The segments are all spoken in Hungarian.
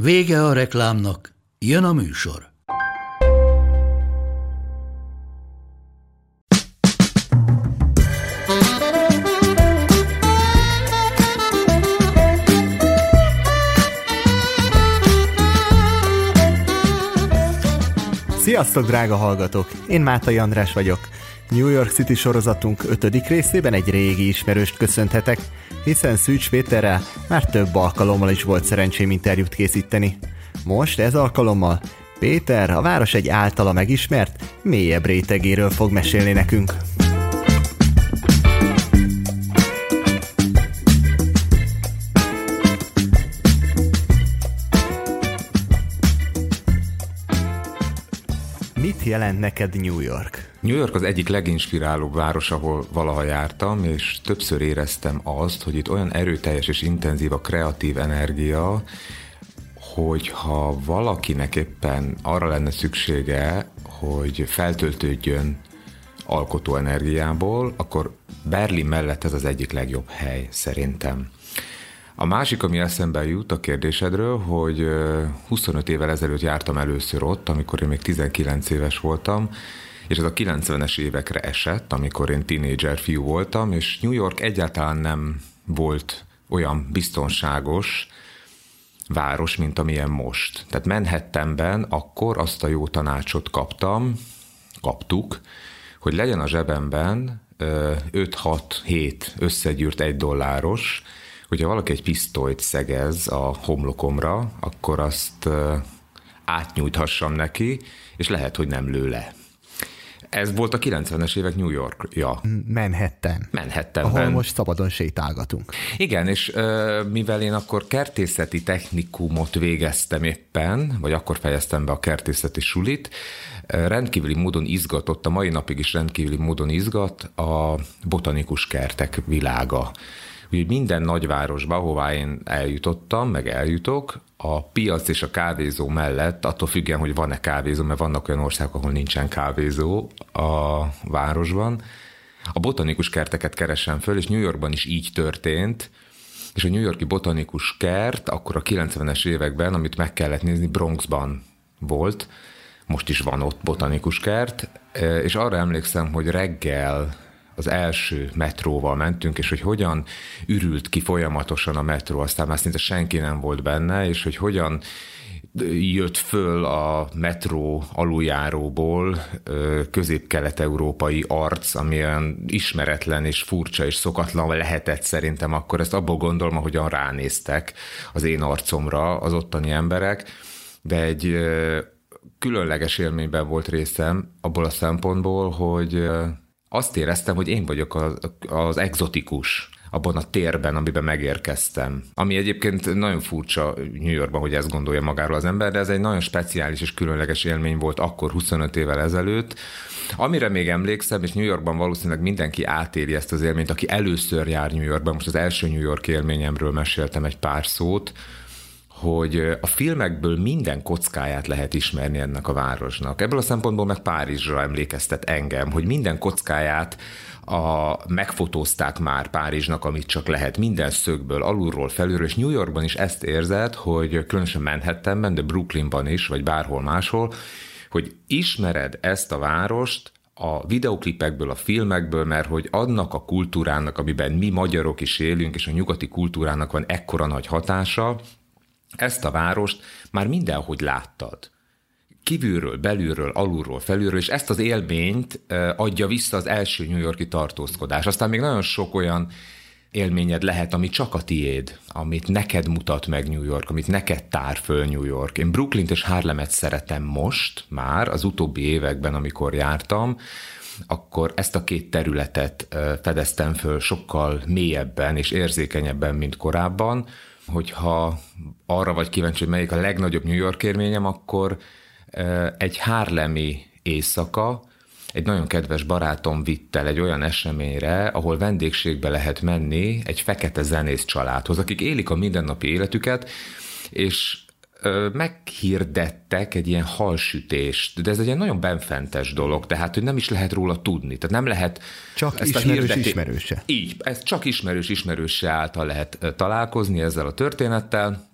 Vége a reklámnak, jön a műsor. Sziasztok, drága hallgatók! Én Mátai András vagyok. New York City sorozatunk ötödik részében egy régi ismerőst köszönhetek, hiszen Szűcs Péterrel már több alkalommal is volt szerencsém interjút készíteni. Most ez alkalommal Péter a város egy általa megismert, mélyebb rétegéről fog mesélni nekünk. Mit jelent neked New York? New York az egyik leginspirálóbb város, ahol valaha jártam, és többször éreztem azt, hogy itt olyan erőteljes és intenzív a kreatív energia, hogy ha valakinek éppen arra lenne szüksége, hogy feltöltődjön alkotó energiából, akkor Berlin mellett ez az egyik legjobb hely szerintem. A másik, ami eszembe jut a kérdésedről, hogy 25 évvel ezelőtt jártam először ott, amikor én még 19 éves voltam, és ez a 90-es évekre esett, amikor én tínédzser fiú voltam, és New York egyáltalán nem volt olyan biztonságos város, mint amilyen most. Tehát Manhattanben akkor azt a jó tanácsot kaptam, kaptuk, hogy legyen a zsebemben 5-6-7 összegyűrt egy dolláros, hogyha valaki egy pisztolyt szegez a homlokomra, akkor azt átnyújthassam neki, és lehet, hogy nem lő le. Ez volt a 90-es évek New York-ja. Manhattan. Manhattanben. Ahol most szabadon sétálgatunk. Igen, és mivel én akkor kertészeti technikumot végeztem éppen, vagy akkor fejeztem be a kertészeti sulit, rendkívüli módon izgatott, a mai napig is rendkívüli módon izgat a botanikus kertek világa. Úgyhogy minden nagyvárosba, ahová én eljutottam, meg eljutok, a piac és a kávézó mellett, attól függően, hogy van-e kávézó, mert vannak olyan országok, ahol nincsen kávézó a városban, a botanikus kerteket keresem föl, és New Yorkban is így történt, és a New Yorki botanikus kert akkor a 90-es években, amit meg kellett nézni, Bronxban volt, most is van ott botanikus kert, és arra emlékszem, hogy reggel az első metróval mentünk, és hogy hogyan ürült ki folyamatosan a metró, aztán már szinte senki nem volt benne, és hogy hogyan jött föl a metró aluljáróból közép-kelet-európai arc, ami olyan ismeretlen és furcsa és szokatlan lehetett szerintem, akkor ezt abból gondolom, ahogyan ránéztek az én arcomra az ottani emberek, de egy különleges élményben volt részem abból a szempontból, hogy azt éreztem, hogy én vagyok az, az exotikus abban a térben, amiben megérkeztem. Ami egyébként nagyon furcsa New Yorkban, hogy ezt gondolja magáról az ember, de ez egy nagyon speciális és különleges élmény volt akkor 25 évvel ezelőtt. Amire még emlékszem, és New Yorkban valószínűleg mindenki átéli ezt az élményt, aki először jár New Yorkban, most az első New York élményemről meséltem egy pár szót, hogy a filmekből minden kockáját lehet ismerni ennek a városnak. Ebből a szempontból meg Párizsra emlékeztet engem, hogy minden kockáját a, megfotózták már Párizsnak, amit csak lehet, minden szögből, alulról, felülről, és New Yorkban is ezt érzed, hogy különösen Manhattanben, de Brooklynban is, vagy bárhol máshol, hogy ismered ezt a várost, a videoklipekből, a filmekből, mert hogy adnak a kultúrának, amiben mi magyarok is élünk, és a nyugati kultúrának van ekkora nagy hatása, ezt a várost már mindenhogy láttad. Kívülről, belülről, alulról, felülről, és ezt az élményt adja vissza az első New Yorki tartózkodás. Aztán még nagyon sok olyan élményed lehet, ami csak a tiéd, amit neked mutat meg New York, amit neked tár föl New York. Én Brooklyn és Harlemet szeretem most már, az utóbbi években, amikor jártam, akkor ezt a két területet fedeztem föl sokkal mélyebben és érzékenyebben, mint korábban, hogyha arra vagy kíváncsi, hogy melyik a legnagyobb New York élményem, akkor egy Harlemi éjszaka, egy nagyon kedves barátom vitt el egy olyan eseményre, ahol vendégségbe lehet menni egy fekete zenész családhoz, akik élik a mindennapi életüket, és meghirdettek egy ilyen halsütést, de ez egy ilyen nagyon benfentes dolog, tehát hogy nem is lehet róla tudni. Tehát nem lehet csak ezt ismerős a hirdeti... ismerőse. Így, ez csak ismerős ismerőse által lehet találkozni ezzel a történettel,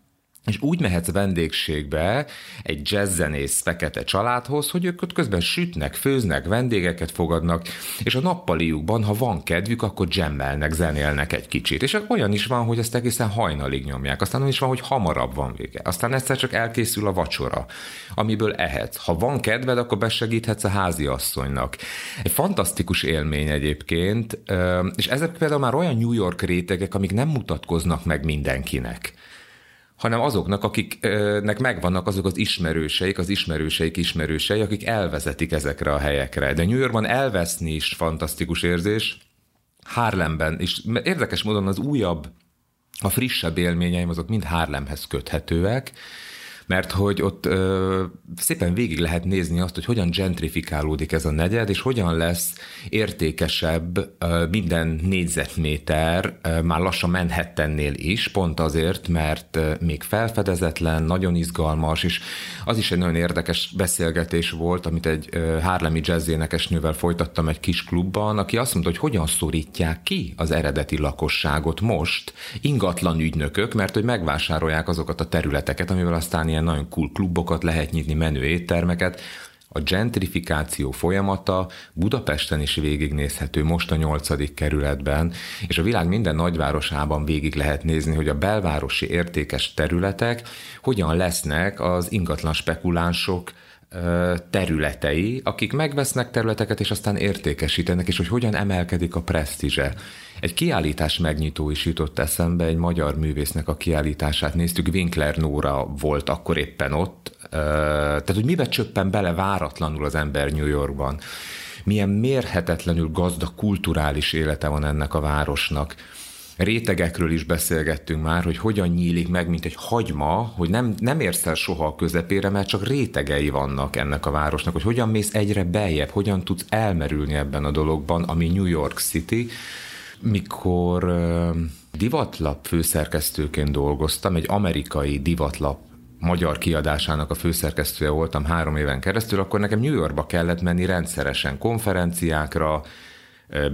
és úgy mehetsz vendégségbe egy jazzzenész fekete családhoz, hogy ők ott közben sütnek, főznek, vendégeket fogadnak, és a nappaliukban, ha van kedvük, akkor jammelnek, zenélnek egy kicsit. És olyan is van, hogy ezt egészen hajnalig nyomják, aztán olyan is van, hogy hamarabb van vége. Aztán egyszer csak elkészül a vacsora, amiből ehetsz. Ha van kedved, akkor besegíthetsz a házi asszonynak. Egy fantasztikus élmény egyébként, és ezek például már olyan New York rétegek, amik nem mutatkoznak meg mindenkinek hanem azoknak, akiknek megvannak azok az ismerőseik, az ismerőseik ismerősei, akik elvezetik ezekre a helyekre. De New Yorkban elveszni is fantasztikus érzés, Harlemben, és érdekes módon az újabb, a frissebb élményeim azok mind Harlemhez köthetőek, mert hogy ott ö, szépen végig lehet nézni azt, hogy hogyan gentrifikálódik ez a negyed, és hogyan lesz értékesebb ö, minden négyzetméter, ö, már lassan Manhattannél is, pont azért, mert ö, még felfedezetlen, nagyon izgalmas, és az is egy nagyon érdekes beszélgetés volt, amit egy ö, Harlemi jazz énekesnővel folytattam egy kis klubban, aki azt mondta, hogy hogyan szorítják ki az eredeti lakosságot most ingatlan ügynökök, mert hogy megvásárolják azokat a területeket, amivel aztán ilyen nagyon cool klubokat lehet nyitni, menő éttermeket. A gentrifikáció folyamata Budapesten is végignézhető most a nyolcadik kerületben, és a világ minden nagyvárosában végig lehet nézni, hogy a belvárosi értékes területek hogyan lesznek az ingatlan spekulánsok területei, akik megvesznek területeket, és aztán értékesítenek, és hogy hogyan emelkedik a presztízse. Egy kiállítás megnyitó is jutott eszembe, egy magyar művésznek a kiállítását néztük, Winkler Nóra volt akkor éppen ott, tehát hogy mibe csöppen bele váratlanul az ember New Yorkban. Milyen mérhetetlenül gazdag kulturális élete van ennek a városnak rétegekről is beszélgettünk már, hogy hogyan nyílik meg, mint egy hagyma, hogy nem, nem érsz el soha a közepére, mert csak rétegei vannak ennek a városnak, hogy hogyan mész egyre beljebb, hogyan tudsz elmerülni ebben a dologban, ami New York City, mikor divatlap főszerkesztőként dolgoztam, egy amerikai divatlap magyar kiadásának a főszerkesztője voltam három éven keresztül, akkor nekem New Yorkba kellett menni rendszeresen konferenciákra,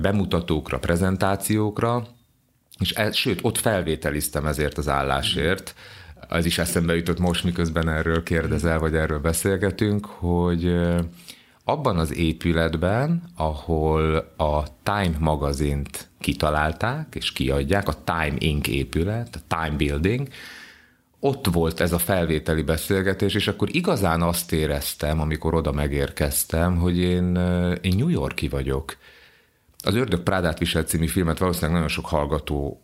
bemutatókra, prezentációkra, és el, sőt, ott felvételiztem ezért az állásért. Az is eszembe jutott most, miközben erről kérdezel, vagy erről beszélgetünk, hogy abban az épületben, ahol a Time magazint kitalálták és kiadják, a Time Inc. épület, a Time Building, ott volt ez a felvételi beszélgetés, és akkor igazán azt éreztem, amikor oda megérkeztem, hogy én, én New Yorki vagyok. Az Ördög Prádát viselt című filmet valószínűleg nagyon sok hallgató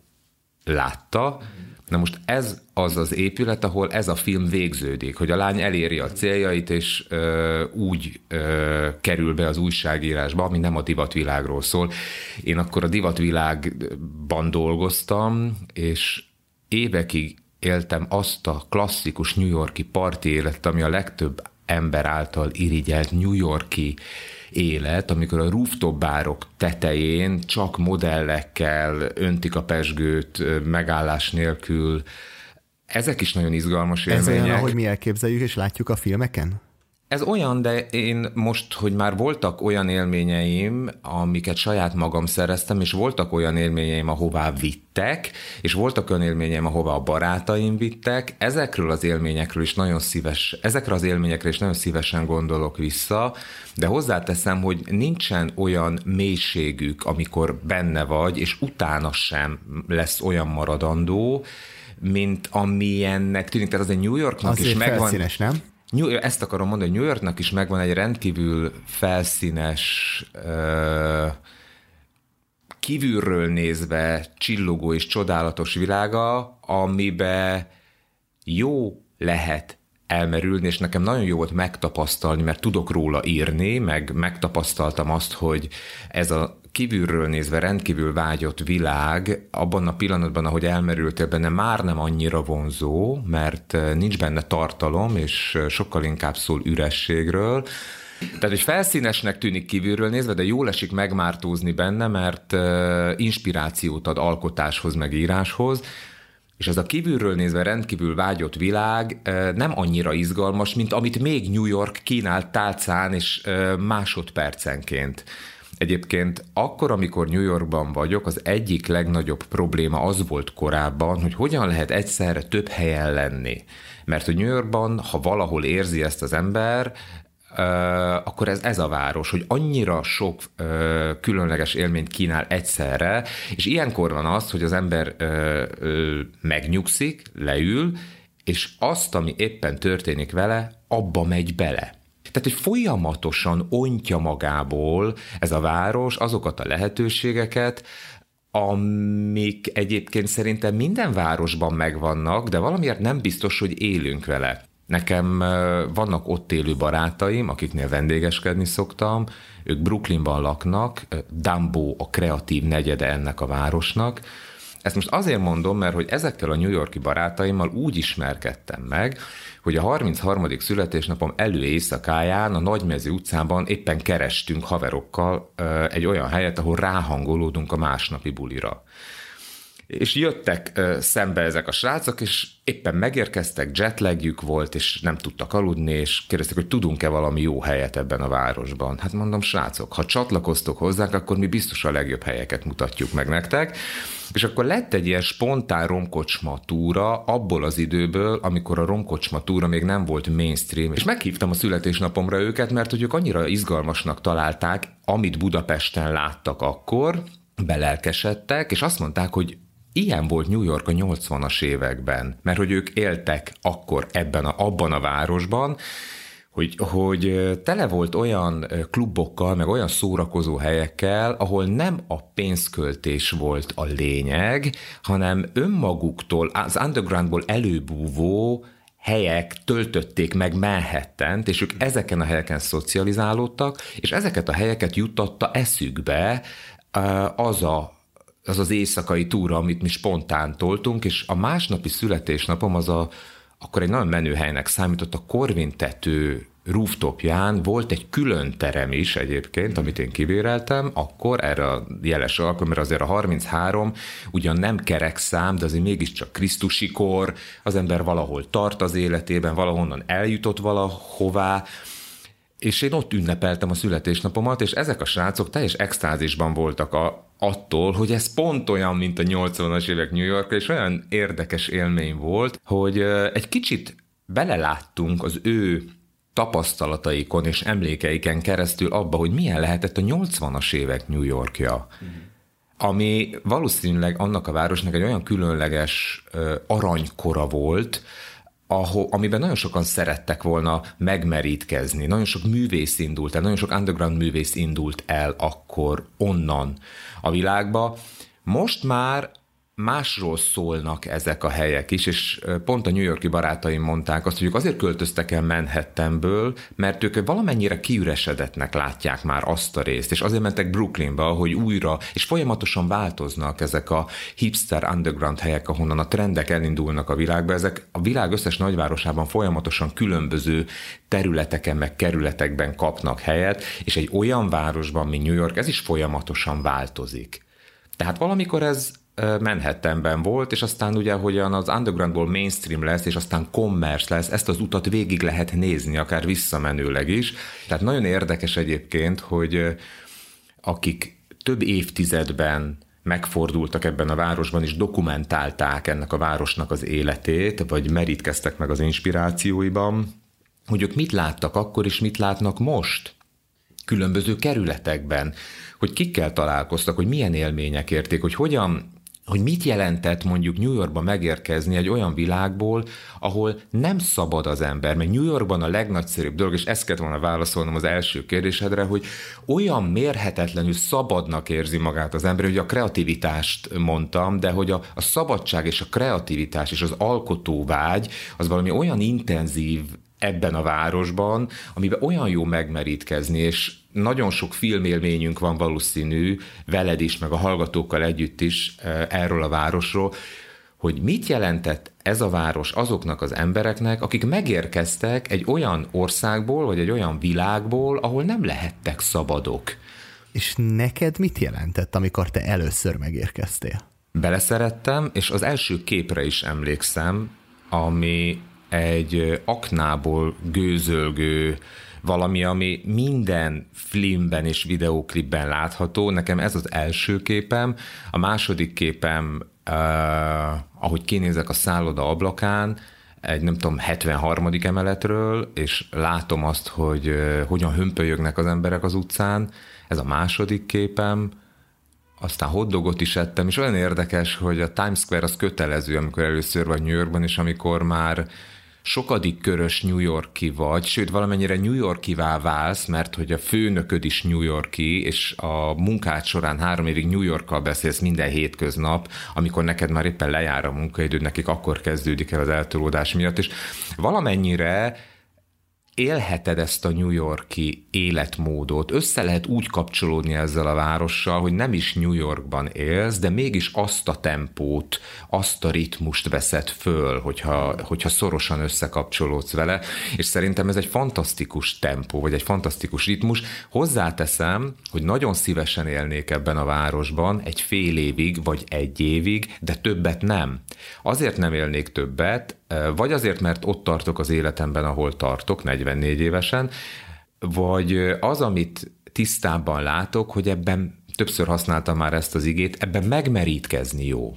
látta, Na most ez az az épület, ahol ez a film végződik, hogy a lány eléri a céljait, és ö, úgy ö, kerül be az újságírásba, ami nem a divatvilágról szól. Én akkor a divatvilágban dolgoztam, és évekig éltem azt a klasszikus New Yorki parti élet, ami a legtöbb ember által irigyelt New Yorki élet, amikor a rooftop bárok tetején csak modellekkel öntik a pesgőt megállás nélkül. Ezek is nagyon izgalmas élmények. Ez olyan, ahogy mi elképzeljük és látjuk a filmeken? Ez olyan, de én most, hogy már voltak olyan élményeim, amiket saját magam szereztem, és voltak olyan élményeim, ahová vittek, és voltak olyan élményeim, ahová a barátaim vittek, ezekről az élményekről is nagyon szíves, ezekre az élményekre is nagyon szívesen gondolok vissza, de hozzáteszem, hogy nincsen olyan mélységük, amikor benne vagy, és utána sem lesz olyan maradandó, mint amilyennek tűnik. Tehát az egy New Yorknak Azért is megvan. Felszínes, nem? New, ezt akarom mondani, New Yorknak is megvan egy rendkívül felszínes, kívülről nézve csillogó és csodálatos világa, amibe jó lehet elmerülni, és nekem nagyon jó volt megtapasztalni, mert tudok róla írni, meg megtapasztaltam azt, hogy ez a kívülről nézve rendkívül vágyott világ abban a pillanatban, ahogy elmerültél benne, már nem annyira vonzó, mert nincs benne tartalom, és sokkal inkább szól ürességről. Tehát, hogy felszínesnek tűnik kívülről nézve, de jól esik megmártózni benne, mert inspirációt ad alkotáshoz, meg íráshoz, és ez a kívülről nézve rendkívül vágyott világ nem annyira izgalmas, mint amit még New York kínált tálcán és másodpercenként. Egyébként akkor, amikor New Yorkban vagyok, az egyik legnagyobb probléma az volt korábban, hogy hogyan lehet egyszerre több helyen lenni. Mert hogy New Yorkban, ha valahol érzi ezt az ember, akkor ez, ez a város, hogy annyira sok ö, különleges élményt kínál egyszerre, és ilyenkor van az, hogy az ember ö, ö, megnyugszik, leül, és azt, ami éppen történik vele, abba megy bele. Tehát, hogy folyamatosan ontja magából ez a város azokat a lehetőségeket, amik egyébként szerintem minden városban megvannak, de valamiért nem biztos, hogy élünk vele. Nekem vannak ott élő barátaim, akiknél vendégeskedni szoktam, ők Brooklynban laknak, Dumbo a kreatív negyede ennek a városnak. Ezt most azért mondom, mert hogy ezekkel a New Yorki barátaimmal úgy ismerkedtem meg, hogy a 33. születésnapom elő éjszakáján a Nagymezi utcában éppen kerestünk haverokkal egy olyan helyet, ahol ráhangolódunk a másnapi bulira és jöttek szembe ezek a srácok, és éppen megérkeztek, jetlagjük volt, és nem tudtak aludni, és kérdezték, hogy tudunk-e valami jó helyet ebben a városban. Hát mondom, srácok, ha csatlakoztok hozzánk, akkor mi biztos a legjobb helyeket mutatjuk meg nektek. És akkor lett egy ilyen spontán romkocsma túra abból az időből, amikor a romkocsma túra még nem volt mainstream, és meghívtam a születésnapomra őket, mert hogy ők annyira izgalmasnak találták, amit Budapesten láttak akkor, belelkesedtek, és azt mondták, hogy Ilyen volt New York a 80-as években, mert hogy ők éltek akkor ebben a, abban a városban, hogy, hogy tele volt olyan klubokkal, meg olyan szórakozó helyekkel, ahol nem a pénzköltés volt a lényeg, hanem önmaguktól, az undergroundból előbúvó helyek töltötték meg manhattan és ők ezeken a helyeken szocializálódtak, és ezeket a helyeket juttatta eszükbe az a az az éjszakai túra, amit mi spontán toltunk, és a másnapi születésnapom az a, akkor egy nagyon menő helynek számított, a Korvin tető rooftopján volt egy külön terem is egyébként, amit én kivéreltem, akkor erre a jeles alkalom, mert azért a 33 ugyan nem kerek szám, de azért mégiscsak Krisztusi kor, az ember valahol tart az életében, valahonnan eljutott valahová, és én ott ünnepeltem a születésnapomat, és ezek a srácok teljes extázisban voltak a, attól, hogy ez pont olyan, mint a 80-as évek New York, és olyan érdekes élmény volt, hogy egy kicsit beleláttunk az ő tapasztalataikon és emlékeiken keresztül abba, hogy milyen lehetett a 80-as évek New Yorkja. Mm. Ami valószínűleg annak a városnak egy olyan különleges aranykora volt, ahol, amiben nagyon sokan szerettek volna megmerítkezni. Nagyon sok művész indult el, nagyon sok underground művész indult el akkor onnan a világba. Most már másról szólnak ezek a helyek is, és pont a New Yorki barátaim mondták azt, hogy ők azért költöztek el Manhattanből, mert ők valamennyire kiüresedetnek látják már azt a részt, és azért mentek Brooklynba, hogy újra, és folyamatosan változnak ezek a hipster underground helyek, ahonnan a trendek elindulnak a világba, ezek a világ összes nagyvárosában folyamatosan különböző területeken, meg kerületekben kapnak helyet, és egy olyan városban, mint New York, ez is folyamatosan változik. Tehát valamikor ez Manhattanben volt, és aztán ugye, hogyan az undergroundból mainstream lesz, és aztán commerce lesz, ezt az utat végig lehet nézni, akár visszamenőleg is. Tehát nagyon érdekes egyébként, hogy akik több évtizedben megfordultak ebben a városban, és dokumentálták ennek a városnak az életét, vagy merítkeztek meg az inspirációiban, hogy ők mit láttak akkor, és mit látnak most különböző kerületekben, hogy kikkel találkoztak, hogy milyen élmények érték, hogy hogyan hogy mit jelentett mondjuk New Yorkba megérkezni egy olyan világból, ahol nem szabad az ember, mert New Yorkban a legnagyszerűbb dolog, és ezt kellett volna válaszolnom az első kérdésedre, hogy olyan mérhetetlenül szabadnak érzi magát az ember, hogy a kreativitást mondtam, de hogy a, a szabadság és a kreativitás és az alkotóvágy az valami olyan intenzív ebben a városban, amiben olyan jó megmerítkezni, és nagyon sok filmélményünk van valószínű, veled is, meg a hallgatókkal együtt is erről a városról, hogy mit jelentett ez a város azoknak az embereknek, akik megérkeztek egy olyan országból, vagy egy olyan világból, ahol nem lehettek szabadok. És neked mit jelentett, amikor te először megérkeztél? Beleszerettem, és az első képre is emlékszem, ami egy aknából gőzölgő valami, ami minden filmben és videóklipben látható. Nekem ez az első képem. A második képem, uh, ahogy kinézek a szálloda ablakán, egy nem tudom, 73. emeletről, és látom azt, hogy uh, hogyan hömpölyögnek az emberek az utcán. Ez a második képem aztán hotdogot is ettem, és olyan érdekes, hogy a Times Square az kötelező, amikor először vagy New Yorkban, és amikor már sokadik körös New Yorki vagy, sőt valamennyire New Yorkivá válsz, mert hogy a főnököd is New Yorki, és a munkád során három évig New Yorkkal beszélsz minden hétköznap, amikor neked már éppen lejár a munkaidőd, nekik akkor kezdődik el az eltolódás miatt, és valamennyire élheted ezt a New Yorki életmódot, össze lehet úgy kapcsolódni ezzel a várossal, hogy nem is New Yorkban élsz, de mégis azt a tempót, azt a ritmust veszed föl, hogyha, hogyha szorosan összekapcsolódsz vele, és szerintem ez egy fantasztikus tempó, vagy egy fantasztikus ritmus. Hozzáteszem, hogy nagyon szívesen élnék ebben a városban egy fél évig, vagy egy évig, de többet nem. Azért nem élnék többet, vagy azért, mert ott tartok az életemben, ahol tartok, 44 évesen, vagy az, amit tisztában látok, hogy ebben, többször használtam már ezt az igét, ebben megmerítkezni jó.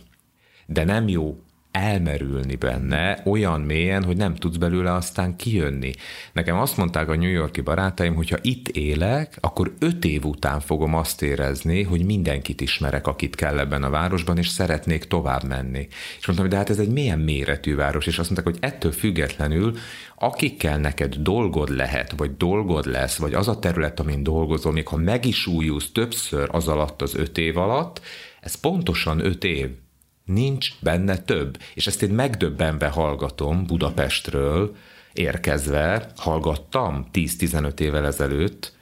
De nem jó elmerülni benne olyan mélyen, hogy nem tudsz belőle aztán kijönni. Nekem azt mondták a New Yorki barátaim, hogy ha itt élek, akkor öt év után fogom azt érezni, hogy mindenkit ismerek, akit kell ebben a városban, és szeretnék tovább menni. És mondtam, hogy de hát ez egy milyen méretű város, és azt mondták, hogy ettől függetlenül, akikkel neked dolgod lehet, vagy dolgod lesz, vagy az a terület, amin dolgozol, még ha meg is újulsz többször az alatt az öt év alatt, ez pontosan öt év nincs benne több. És ezt én megdöbbenve hallgatom Budapestről, érkezve, hallgattam 10-15 évvel ezelőtt,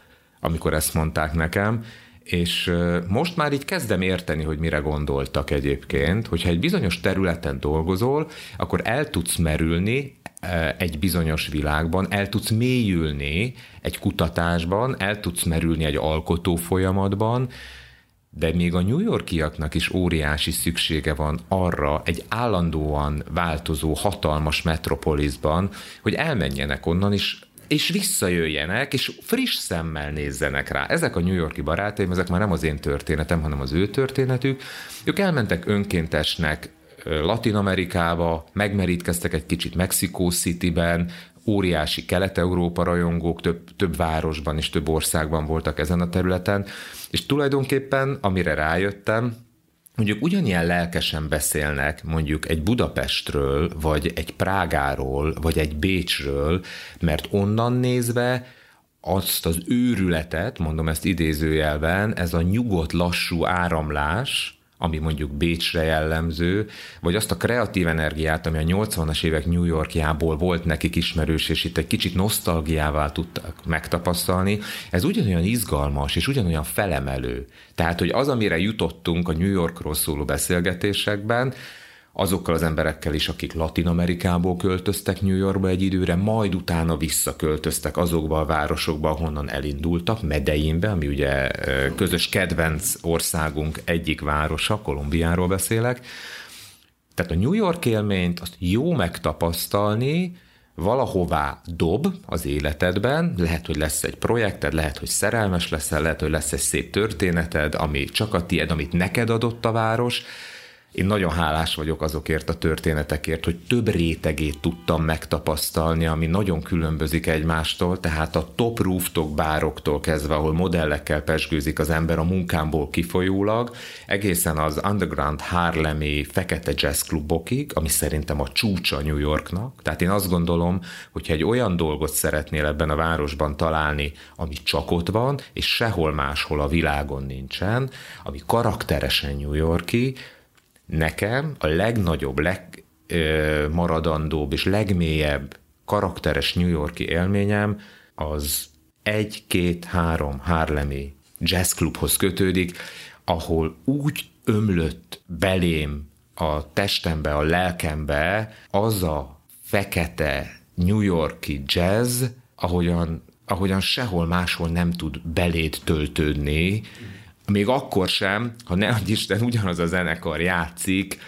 amikor ezt mondták nekem, és most már így kezdem érteni, hogy mire gondoltak egyébként, hogyha egy bizonyos területen dolgozol, akkor el tudsz merülni egy bizonyos világban, el tudsz mélyülni egy kutatásban, el tudsz merülni egy alkotó folyamatban, de még a New Yorkiaknak is óriási szüksége van arra egy állandóan változó, hatalmas metropolisban, hogy elmenjenek onnan is, és visszajöjjenek, és friss szemmel nézzenek rá. Ezek a New Yorki barátaim, ezek már nem az én történetem, hanem az ő történetük. Ők elmentek önkéntesnek Latin Amerikába, megmerítkeztek egy kicsit Mexico City-ben, óriási kelet-európa rajongók több, több városban és több országban voltak ezen a területen, és tulajdonképpen, amire rájöttem, mondjuk ugyanilyen lelkesen beszélnek mondjuk egy Budapestről, vagy egy Prágáról, vagy egy Bécsről, mert onnan nézve azt az őrületet, mondom ezt idézőjelben, ez a nyugodt, lassú áramlás, ami mondjuk Bécsre jellemző, vagy azt a kreatív energiát, ami a 80-as évek New Yorkjából volt nekik ismerős, és itt egy kicsit nosztalgiával tudtak megtapasztalni, ez ugyanolyan izgalmas, és ugyanolyan felemelő. Tehát, hogy az, amire jutottunk a New Yorkról szóló beszélgetésekben, azokkal az emberekkel is, akik Latin Amerikából költöztek New Yorkba egy időre, majd utána visszaköltöztek azokba a városokba, ahonnan elindultak, Medeinbe, ami ugye közös kedvenc országunk egyik városa, Kolumbiáról beszélek. Tehát a New York élményt azt jó megtapasztalni, valahová dob az életedben, lehet, hogy lesz egy projekted, lehet, hogy szerelmes leszel, lehet, hogy lesz egy szép történeted, ami csak a tied, amit neked adott a város, én nagyon hálás vagyok azokért a történetekért, hogy több rétegét tudtam megtapasztalni, ami nagyon különbözik egymástól, tehát a top rooftop bároktól kezdve, ahol modellekkel pesgőzik az ember a munkámból kifolyólag, egészen az underground Harlemi fekete jazz klubokig, ami szerintem a csúcsa New Yorknak. Tehát én azt gondolom, hogyha egy olyan dolgot szeretnél ebben a városban találni, ami csak ott van, és sehol máshol a világon nincsen, ami karakteresen New Yorki, nekem a legnagyobb, legmaradandóbb és legmélyebb karakteres New Yorki élményem az egy, két, három Harlemi jazzklubhoz kötődik, ahol úgy ömlött belém a testembe, a lelkembe az a fekete New Yorki jazz, ahogyan, ahogyan sehol máshol nem tud beléd töltődni, még akkor sem, ha ne Isten ugyanaz a zenekar játszik,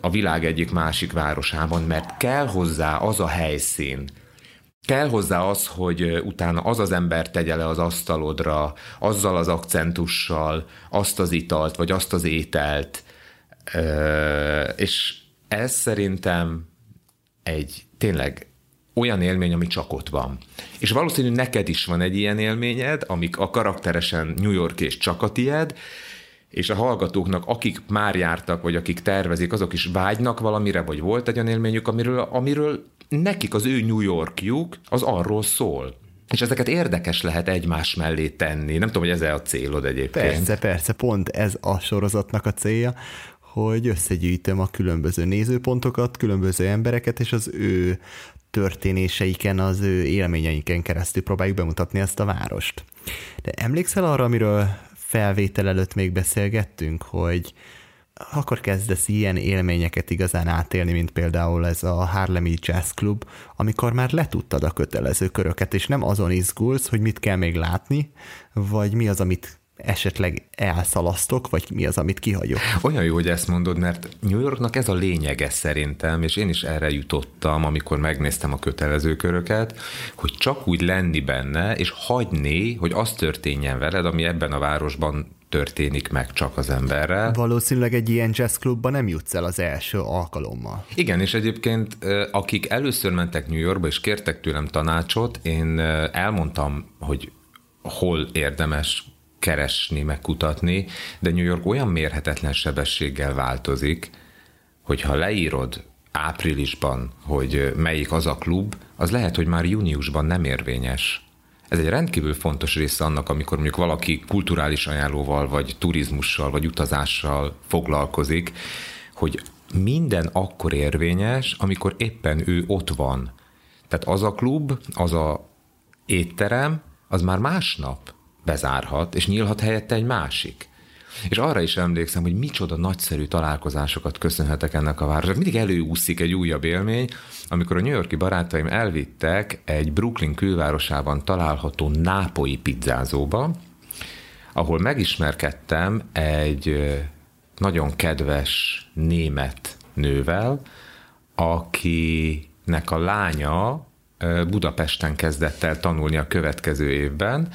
a világ egyik másik városában, mert kell hozzá az a helyszín, kell hozzá az, hogy utána az az ember tegye le az asztalodra, azzal az akcentussal, azt az italt, vagy azt az ételt, és ez szerintem egy tényleg olyan élmény, ami csak ott van. És valószínű neked is van egy ilyen élményed, amik a karakteresen New York és csak a tied, és a hallgatóknak, akik már jártak, vagy akik tervezik, azok is vágynak valamire, vagy volt egy olyan élményük, amiről, amiről nekik az ő New Yorkjuk az arról szól. És ezeket érdekes lehet egymás mellé tenni. Nem tudom, hogy ez a célod egyébként. Persze, persze, pont ez a sorozatnak a célja, hogy összegyűjtöm a különböző nézőpontokat, különböző embereket, és az ő történéseiken, az ő élményeiken keresztül próbáljuk bemutatni ezt a várost. De emlékszel arra, amiről felvétel előtt még beszélgettünk, hogy akkor kezdesz ilyen élményeket igazán átélni, mint például ez a Harlemi Jazz Club, amikor már letudtad a kötelező köröket, és nem azon izgulsz, hogy mit kell még látni, vagy mi az, amit esetleg elszalasztok, vagy mi az, amit kihagyok. Olyan jó, hogy ezt mondod, mert New Yorknak ez a lényege szerintem, és én is erre jutottam, amikor megnéztem a kötelező köröket, hogy csak úgy lenni benne, és hagyni, hogy az történjen veled, ami ebben a városban történik meg csak az emberrel. Valószínűleg egy ilyen jazzklubban nem jutsz el az első alkalommal. Igen, és egyébként akik először mentek New Yorkba és kértek tőlem tanácsot, én elmondtam, hogy hol érdemes keresni, megkutatni, de New York olyan mérhetetlen sebességgel változik, hogy ha leírod áprilisban, hogy melyik az a klub, az lehet, hogy már júniusban nem érvényes. Ez egy rendkívül fontos része annak, amikor mondjuk valaki kulturális ajánlóval, vagy turizmussal, vagy utazással foglalkozik, hogy minden akkor érvényes, amikor éppen ő ott van. Tehát az a klub, az a étterem, az már másnap bezárhat, és nyílhat helyette egy másik. És arra is emlékszem, hogy micsoda nagyszerű találkozásokat köszönhetek ennek a városnak. Mindig előúszik egy újabb élmény, amikor a New Yorki barátaim elvittek egy Brooklyn külvárosában található nápoi pizzázóba, ahol megismerkedtem egy nagyon kedves német nővel, akinek a lánya Budapesten kezdett el tanulni a következő évben,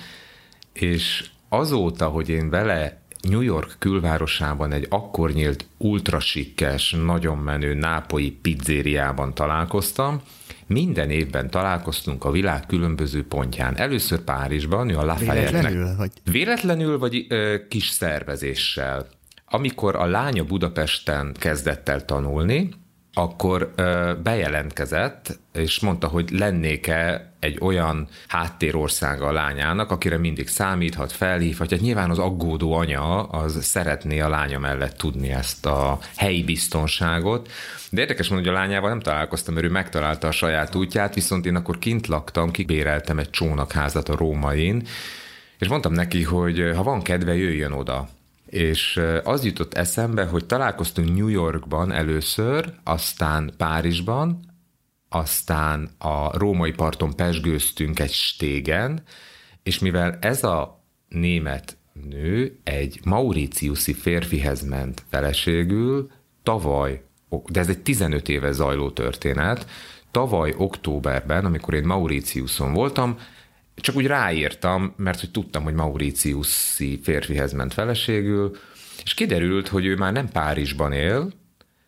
és azóta, hogy én vele New York külvárosában egy akkor nyílt ultrasikkes, nagyon menő nápoi pizzériában találkoztam, minden évben találkoztunk a világ különböző pontján. Először Párizsban, a Lafayette-nek. Véletlenül? Vagy? Véletlenül, vagy ö, kis szervezéssel. Amikor a lánya Budapesten kezdett el tanulni, akkor bejelentkezett, és mondta, hogy lennék-e egy olyan háttérországa a lányának, akire mindig számíthat, felhívhat. Hát nyilván az aggódó anya az szeretné a lánya mellett tudni ezt a helyi biztonságot. De érdekes mondani, hogy a lányával nem találkoztam, mert ő megtalálta a saját útját, viszont én akkor kint laktam, kibéreltem egy csónakházat a Rómain, és mondtam neki, hogy ha van kedve, jöjjön oda és az jutott eszembe, hogy találkoztunk New Yorkban először, aztán Párizsban, aztán a római parton pesgőztünk egy stégen, és mivel ez a német nő egy Mauritiuszi férfihez ment feleségül, tavaly, de ez egy 15 éve zajló történet, tavaly októberben, amikor én Mauritiuson voltam, csak úgy ráírtam, mert hogy tudtam, hogy Mauritiuszi férfihez ment feleségül, és kiderült, hogy ő már nem Párizsban él,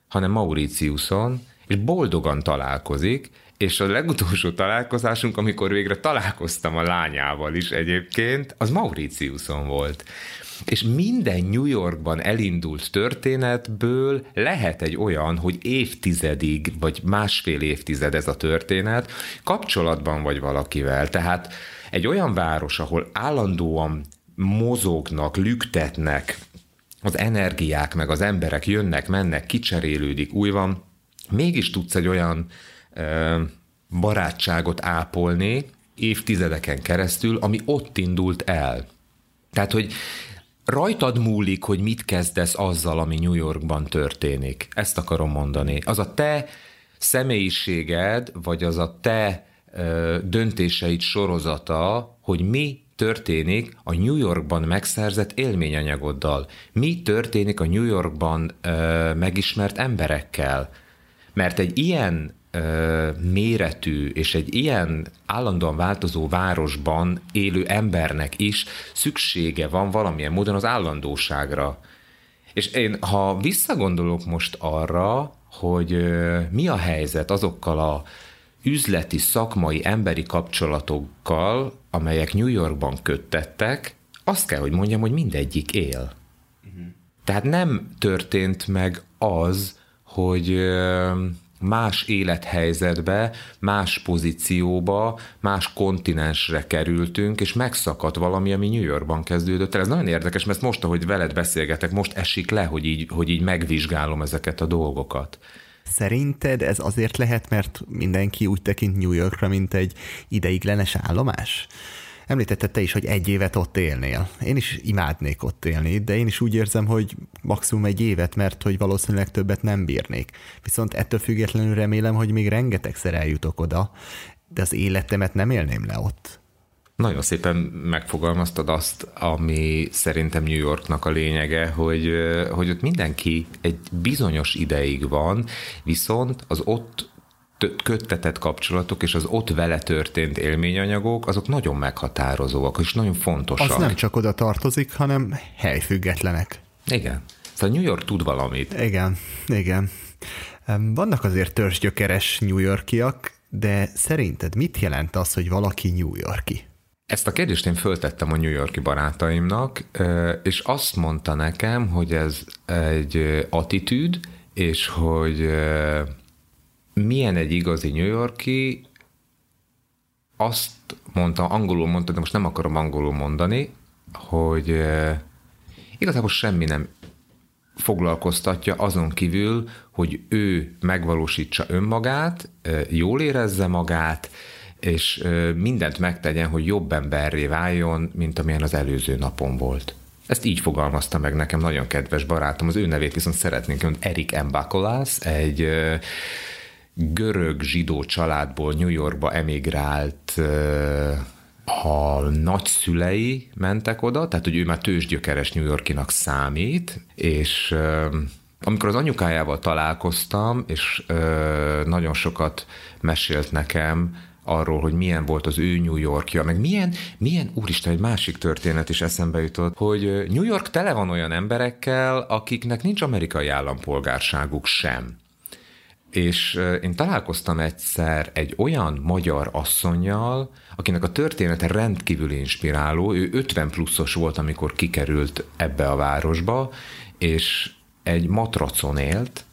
hanem Mauritiuson, és boldogan találkozik, és a legutolsó találkozásunk, amikor végre találkoztam a lányával is egyébként, az Mauritiuson volt. És minden New Yorkban elindult történetből lehet egy olyan, hogy évtizedig, vagy másfél évtized ez a történet, kapcsolatban vagy valakivel. Tehát egy olyan város, ahol állandóan mozognak, lüktetnek az energiák, meg az emberek jönnek, mennek, kicserélődik, új van, mégis tudsz egy olyan ö, barátságot ápolni évtizedeken keresztül, ami ott indult el. Tehát, hogy rajtad múlik, hogy mit kezdesz azzal, ami New Yorkban történik. Ezt akarom mondani. Az a te személyiséged, vagy az a te ö, döntéseid sorozata, hogy mi történik a New Yorkban megszerzett élményanyagoddal? Mi történik a New Yorkban ö, megismert emberekkel? Mert egy ilyen méretű és egy ilyen állandóan változó városban élő embernek is szüksége van valamilyen módon az állandóságra. És én, ha visszagondolok most arra, hogy mi a helyzet azokkal a üzleti, szakmai, emberi kapcsolatokkal, amelyek New Yorkban köttettek, azt kell, hogy mondjam, hogy mindegyik él. Uh-huh. Tehát nem történt meg az, hogy más élethelyzetbe, más pozícióba, más kontinensre kerültünk, és megszakadt valami, ami New Yorkban kezdődött Ez nagyon érdekes, mert most, ahogy veled beszélgetek, most esik le, hogy így, hogy így megvizsgálom ezeket a dolgokat. Szerinted ez azért lehet, mert mindenki úgy tekint New Yorkra, mint egy ideiglenes állomás? Említetted te is, hogy egy évet ott élnél. Én is imádnék ott élni, de én is úgy érzem, hogy maximum egy évet, mert hogy valószínűleg többet nem bírnék. Viszont ettől függetlenül remélem, hogy még rengetegszer eljutok oda, de az életemet nem élném le ott. Nagyon szépen megfogalmaztad azt, ami szerintem New Yorknak a lényege, hogy, hogy ott mindenki egy bizonyos ideig van, viszont az ott köttetett kapcsolatok és az ott vele történt élményanyagok, azok nagyon meghatározóak, és nagyon fontosak. Az nem csak oda tartozik, hanem helyfüggetlenek. Igen. Szóval New York tud valamit. Igen, igen. Vannak azért törzsgyökeres New Yorkiak, de szerinted mit jelent az, hogy valaki New Yorki? Ezt a kérdést én föltettem a New Yorki barátaimnak, és azt mondta nekem, hogy ez egy attitűd, és hogy milyen egy igazi New Yorki, azt mondta, angolul mondta, de most nem akarom angolul mondani, hogy igazából semmi nem foglalkoztatja azon kívül, hogy ő megvalósítsa önmagát, jól érezze magát, és mindent megtegyen, hogy jobb emberré váljon, mint amilyen az előző napon volt. Ezt így fogalmazta meg nekem nagyon kedves barátom, az ő nevét viszont szeretnénk, hogy Erik Mbakolász, egy görög zsidó családból New Yorkba emigrált a nagyszülei mentek oda, tehát hogy ő már tőzsgyökeres New Yorkinak számít, és amikor az anyukájával találkoztam, és nagyon sokat mesélt nekem arról, hogy milyen volt az ő New Yorkja, meg milyen, milyen, úristen, egy másik történet is eszembe jutott, hogy New York tele van olyan emberekkel, akiknek nincs amerikai állampolgárságuk sem. És én találkoztam egyszer egy olyan magyar asszonyjal, akinek a története rendkívül inspiráló. Ő 50 pluszos volt, amikor kikerült ebbe a városba, és egy matracon élt,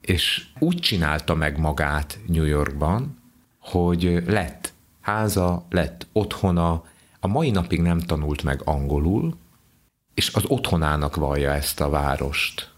és úgy csinálta meg magát New Yorkban, hogy lett háza, lett otthona, a mai napig nem tanult meg angolul, és az otthonának vallja ezt a várost.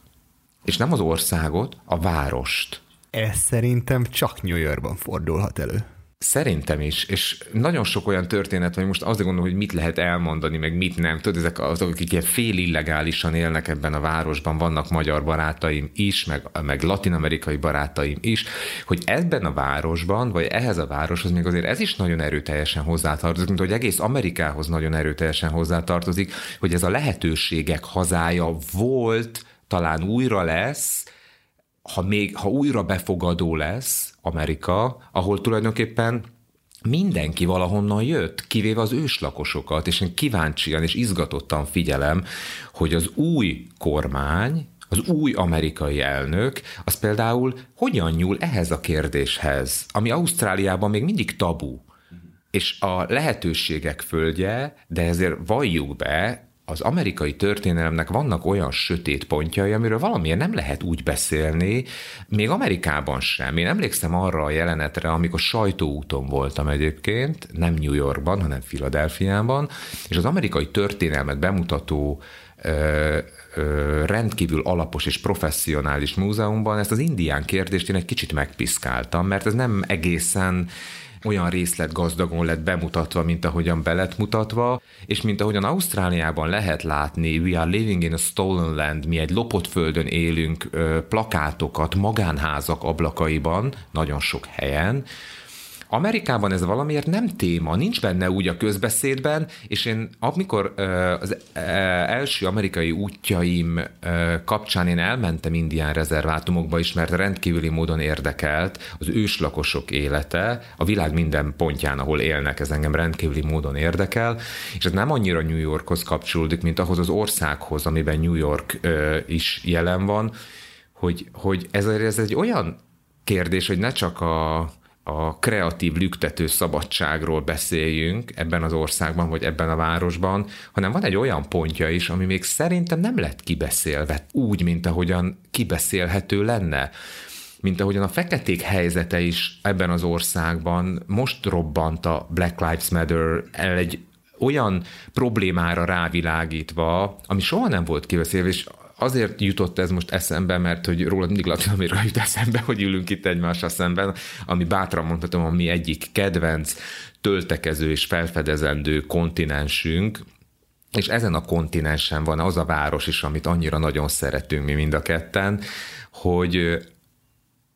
És nem az országot, a várost. Ez szerintem csak New Yorkban fordulhat elő. Szerintem is, és nagyon sok olyan történet, hogy most azt gondolom, hogy mit lehet elmondani, meg mit nem. Tudod, ezek azok, akik ilyen fél illegálisan élnek ebben a városban, vannak magyar barátaim is, meg, meg latinamerikai barátaim is, hogy ebben a városban, vagy ehhez a városhoz még azért ez is nagyon erőteljesen hozzátartozik, mint hogy egész Amerikához nagyon erőteljesen hozzátartozik, hogy ez a lehetőségek hazája volt, talán újra lesz, ha még, ha újra befogadó lesz Amerika, ahol tulajdonképpen mindenki valahonnan jött, kivéve az őslakosokat, és én kíváncsian és izgatottan figyelem, hogy az új kormány, az új amerikai elnök, az például hogyan nyúl ehhez a kérdéshez, ami Ausztráliában még mindig tabu, és a lehetőségek földje, de ezért valljuk be, az amerikai történelemnek vannak olyan sötét pontjai, amiről valamiért nem lehet úgy beszélni, még Amerikában sem. Én emlékszem arra a jelenetre, amikor sajtóúton voltam egyébként, nem New Yorkban, hanem Filadelfiában, és az amerikai történelmet bemutató ö, ö, rendkívül alapos és professzionális múzeumban ezt az indián kérdést én egy kicsit megpiszkáltam, mert ez nem egészen olyan részlet gazdagon lett bemutatva, mint ahogyan be lett mutatva, és mint ahogyan Ausztráliában lehet látni, we are living in a stolen land, mi egy lopott földön élünk, plakátokat magánházak ablakaiban, nagyon sok helyen, Amerikában ez valamiért nem téma, nincs benne úgy a közbeszédben, és én amikor az első amerikai útjaim kapcsán én elmentem indián rezervátumokba is, mert rendkívüli módon érdekelt az őslakosok élete, a világ minden pontján, ahol élnek, ez engem rendkívüli módon érdekel, és ez nem annyira New Yorkhoz kapcsolódik, mint ahhoz az országhoz, amiben New York is jelen van, hogy, hogy ez, ez egy olyan kérdés, hogy ne csak a, a kreatív lüktető szabadságról beszéljünk ebben az országban, vagy ebben a városban, hanem van egy olyan pontja is, ami még szerintem nem lett kibeszélve úgy, mint ahogyan kibeszélhető lenne. Mint ahogyan a feketék helyzete is ebben az országban most robbant a Black Lives Matter el egy olyan problémára rávilágítva, ami soha nem volt kibeszélve, és azért jutott ez most eszembe, mert hogy róla mindig Latin Amerika jut eszembe, hogy ülünk itt egymással szemben, ami bátran mondhatom, a mi egyik kedvenc, töltekező és felfedezendő kontinensünk, és ezen a kontinensen van az a város is, amit annyira nagyon szeretünk mi mind a ketten, hogy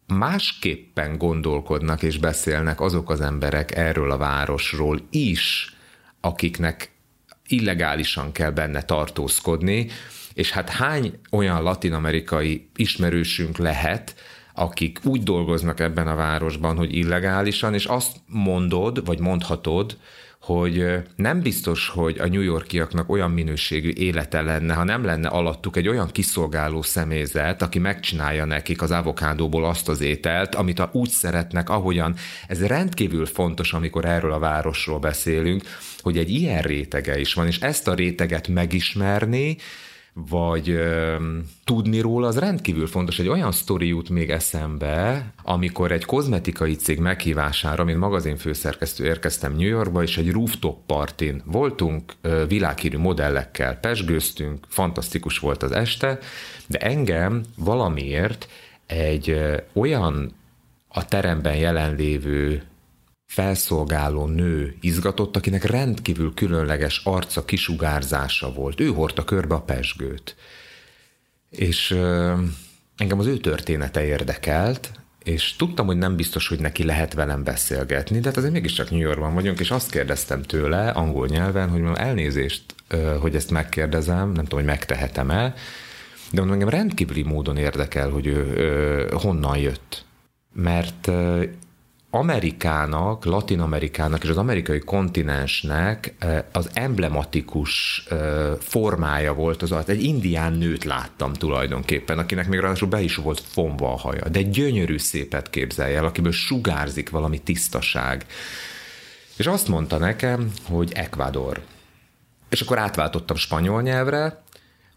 másképpen gondolkodnak és beszélnek azok az emberek erről a városról is, akiknek illegálisan kell benne tartózkodni, és hát hány olyan latinamerikai ismerősünk lehet, akik úgy dolgoznak ebben a városban, hogy illegálisan, és azt mondod, vagy mondhatod, hogy nem biztos, hogy a New Yorkiaknak olyan minőségű élete lenne, ha nem lenne alattuk egy olyan kiszolgáló személyzet, aki megcsinálja nekik az avokádóból azt az ételt, amit úgy szeretnek, ahogyan. Ez rendkívül fontos, amikor erről a városról beszélünk, hogy egy ilyen rétege is van, és ezt a réteget megismerni, vagy ö, tudni róla, az rendkívül fontos. Egy olyan sztori jut még eszembe, amikor egy kozmetikai cég meghívására, mint magazinfőszerkesztő érkeztem New Yorkba, és egy rooftop partin voltunk, ö, világhírű modellekkel pesgőztünk, fantasztikus volt az este, de engem valamiért egy ö, olyan a teremben jelenlévő felszolgáló nő izgatott, akinek rendkívül különleges arca kisugárzása volt. Ő hordta körbe a pesgőt. És engem az ő története érdekelt, és tudtam, hogy nem biztos, hogy neki lehet velem beszélgetni, de hát azért mégiscsak New Yorkban vagyunk, és azt kérdeztem tőle angol nyelven, hogy mondom, elnézést, hogy ezt megkérdezem, nem tudom, hogy megtehetem-e, de mondom, engem rendkívüli módon érdekel, hogy ő honnan jött. Mert Amerikának, Latin Amerikának és az amerikai kontinensnek eh, az emblematikus eh, formája volt az, egy indián nőt láttam tulajdonképpen, akinek még ráadásul be is volt fonva a haja, de gyönyörű szépet képzelj el, akiből sugárzik valami tisztaság. És azt mondta nekem, hogy Ecuador. És akkor átváltottam spanyol nyelvre,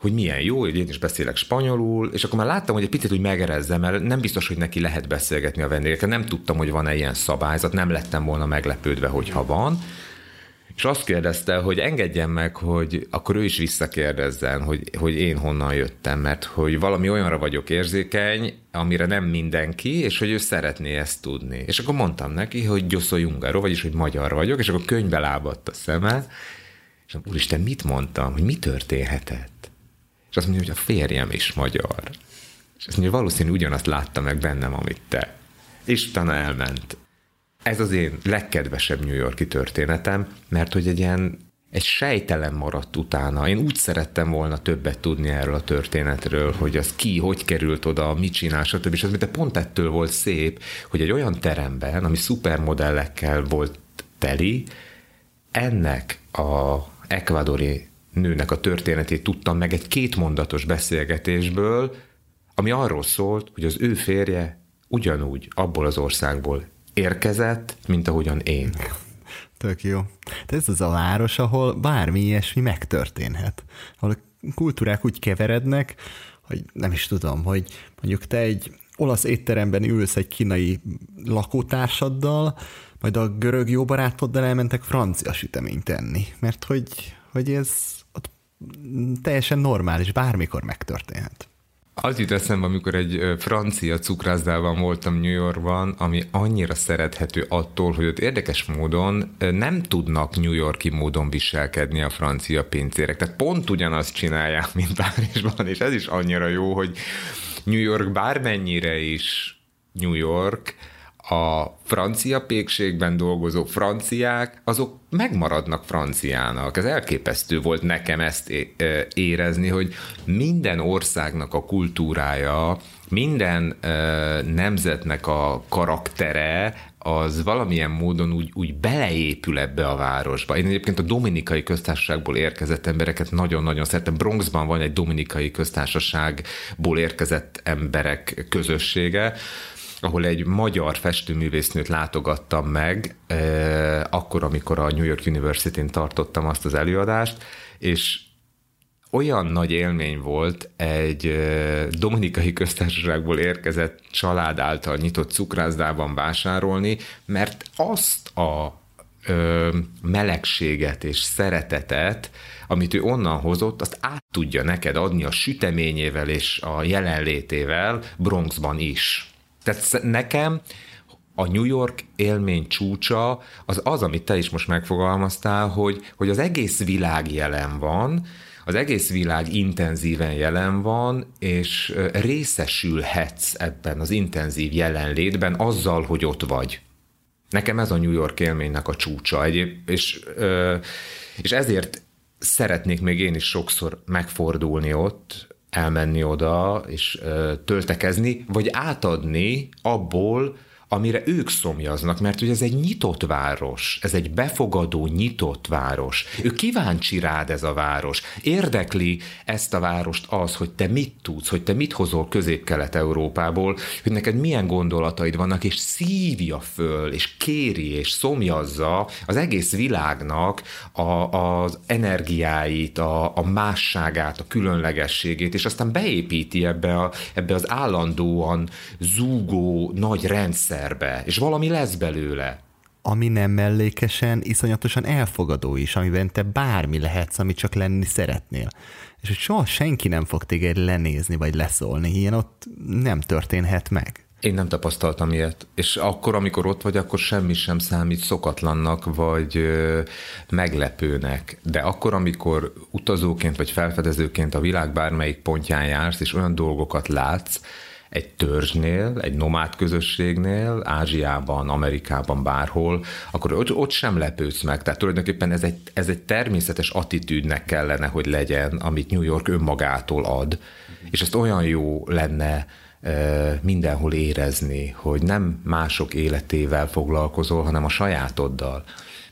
hogy milyen jó, hogy én is beszélek spanyolul, és akkor már láttam, hogy egy picit úgy megerezzem, mert nem biztos, hogy neki lehet beszélgetni a vendégekkel. Nem tudtam, hogy van-e ilyen szabályzat, nem lettem volna meglepődve, hogyha van. És azt kérdezte, hogy engedjen meg, hogy akkor ő is visszakérdezzen, hogy, hogy én honnan jöttem, mert hogy valami olyanra vagyok érzékeny, amire nem mindenki, és hogy ő szeretné ezt tudni. És akkor mondtam neki, hogy Gyoszó Jungaro, vagyis hogy magyar vagyok, és akkor könyvbe lábadt a szeme, és úristen, mit mondtam, hogy mi történhetett? És azt mondja, hogy a férjem is magyar. És azt mondja, valószínű ugyanazt látta meg bennem, amit te. És utána elment. Ez az én legkedvesebb New Yorki történetem, mert hogy egy ilyen egy sejtelen maradt utána. Én úgy szerettem volna többet tudni erről a történetről, hogy az ki, hogy került oda, mit csinál, stb. És az, de pont ettől volt szép, hogy egy olyan teremben, ami szupermodellekkel volt teli, ennek a ekvadori nőnek a történetét tudtam meg egy kétmondatos beszélgetésből, ami arról szólt, hogy az ő férje ugyanúgy abból az országból érkezett, mint ahogyan én. Tök jó. De ez az a város, ahol bármi ilyesmi megtörténhet. Ahol a kultúrák úgy keverednek, hogy nem is tudom, hogy mondjuk te egy olasz étteremben ülsz egy kínai lakótársaddal, majd a görög jó barátoddal elmentek francia süteményt tenni, mert hogy, hogy ez teljesen normális, bármikor megtörténhet. Az jut eszembe, amikor egy francia cukrászdában voltam New Yorkban, ami annyira szerethető attól, hogy ott érdekes módon nem tudnak New Yorki módon viselkedni a francia pincérek. Tehát pont ugyanazt csinálják, mint Párizsban, és ez is annyira jó, hogy New York bármennyire is New York, a francia pékségben dolgozó franciák, azok megmaradnak franciának. Ez elképesztő volt nekem ezt érezni, hogy minden országnak a kultúrája, minden nemzetnek a karaktere az valamilyen módon úgy, úgy beleépül ebbe a városba. Én egyébként a Dominikai Köztársaságból érkezett embereket nagyon-nagyon szeretem. Bronxban van egy Dominikai Köztársaságból érkezett emberek közössége, ahol egy magyar festőművésznőt látogattam meg, eh, akkor, amikor a New York University-n tartottam azt az előadást, és olyan nagy élmény volt egy dominikai köztársaságból érkezett család által nyitott cukrászdában vásárolni, mert azt a ö, melegséget és szeretetet, amit ő onnan hozott, azt át tudja neked adni a süteményével és a jelenlétével Bronxban is. Tehát nekem a New York élmény csúcsa az az, amit te is most megfogalmaztál, hogy, hogy az egész világ jelen van, az egész világ intenzíven jelen van, és részesülhetsz ebben az intenzív jelenlétben azzal, hogy ott vagy. Nekem ez a New York élménynek a csúcsa egyéb, és, és ezért szeretnék még én is sokszor megfordulni ott, elmenni oda és töltekezni, vagy átadni abból, amire ők szomjaznak, mert ugye ez egy nyitott város, ez egy befogadó, nyitott város. Ő kíváncsi rád ez a város. Érdekli ezt a várost az, hogy te mit tudsz, hogy te mit hozol közép-kelet-európából, hogy neked milyen gondolataid vannak, és szívja föl, és kéri, és szomjazza az egész világnak a, az energiáit, a, a másságát, a különlegességét, és aztán beépíti ebbe, a, ebbe az állandóan zúgó nagy rendszer rendszerbe, és valami lesz belőle. Ami nem mellékesen, iszonyatosan elfogadó is, amiben te bármi lehetsz, amit csak lenni szeretnél. És hogy soha senki nem fog téged lenézni vagy leszólni, ilyen ott nem történhet meg. Én nem tapasztaltam ilyet, és akkor, amikor ott vagy, akkor semmi sem számít szokatlannak, vagy ö, meglepőnek. De akkor, amikor utazóként vagy felfedezőként a világ bármelyik pontján jársz, és olyan dolgokat látsz, egy törzsnél, egy nomád közösségnél, Ázsiában, Amerikában, bárhol, akkor ott, ott sem lepődsz meg. Tehát tulajdonképpen ez egy, ez egy természetes attitűdnek kellene, hogy legyen, amit New York önmagától ad. És ezt olyan jó lenne mindenhol érezni, hogy nem mások életével foglalkozol, hanem a sajátoddal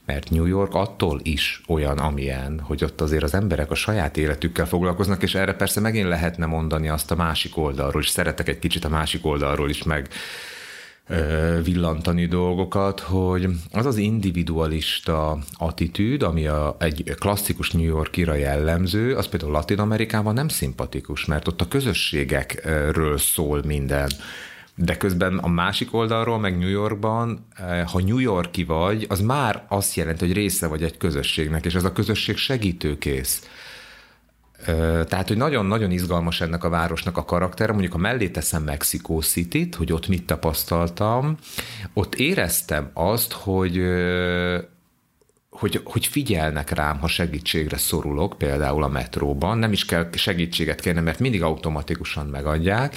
mert New York attól is olyan, amilyen, hogy ott azért az emberek a saját életükkel foglalkoznak, és erre persze megint lehetne mondani azt a másik oldalról, és szeretek egy kicsit a másik oldalról is meg villantani dolgokat, hogy az az individualista attitűd, ami a, egy klasszikus New Yorkira jellemző, az például Latin Amerikában nem szimpatikus, mert ott a közösségekről szól minden de közben a másik oldalról, meg New Yorkban, eh, ha New Yorki vagy, az már azt jelenti, hogy része vagy egy közösségnek, és ez a közösség segítőkész. Tehát, hogy nagyon-nagyon izgalmas ennek a városnak a karaktere. Mondjuk, ha mellé teszem Mexico city hogy ott mit tapasztaltam, ott éreztem azt, hogy hogy, hogy figyelnek rám, ha segítségre szorulok, például a metróban, nem is kell segítséget kérni, mert mindig automatikusan megadják.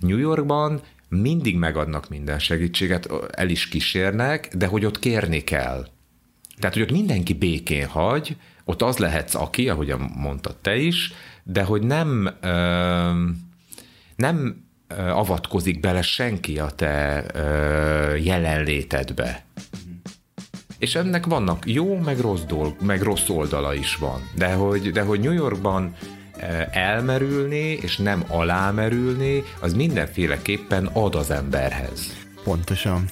New Yorkban mindig megadnak minden segítséget, el is kísérnek, de hogy ott kérni kell. Tehát, hogy ott mindenki békén hagy, ott az lehetsz aki, ahogy mondtad te is, de hogy nem, nem avatkozik bele senki a te jelenlétedbe. És ennek vannak jó, meg rossz, dolg, meg rossz oldala is van. De hogy, de hogy New Yorkban elmerülni, és nem alámerülni, az mindenféleképpen ad az emberhez. Pontosan.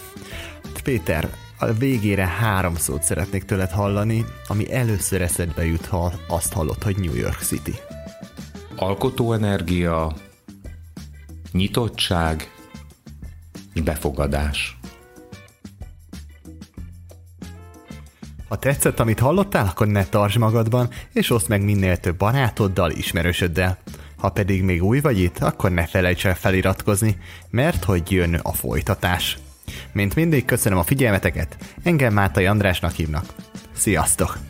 Péter, A végére három szót szeretnék tőled hallani, ami először eszedbe jut, ha azt hallod, hogy New York City. Alkotóenergia, nyitottság, befogadás. Ha tetszett, amit hallottál, akkor ne tartsd magadban, és oszd meg minél több barátoddal, ismerősöddel. Ha pedig még új vagy itt, akkor ne felejts el feliratkozni, mert hogy jön a folytatás. Mint mindig, köszönöm a figyelmeteket, engem Mátai Andrásnak hívnak. Sziasztok!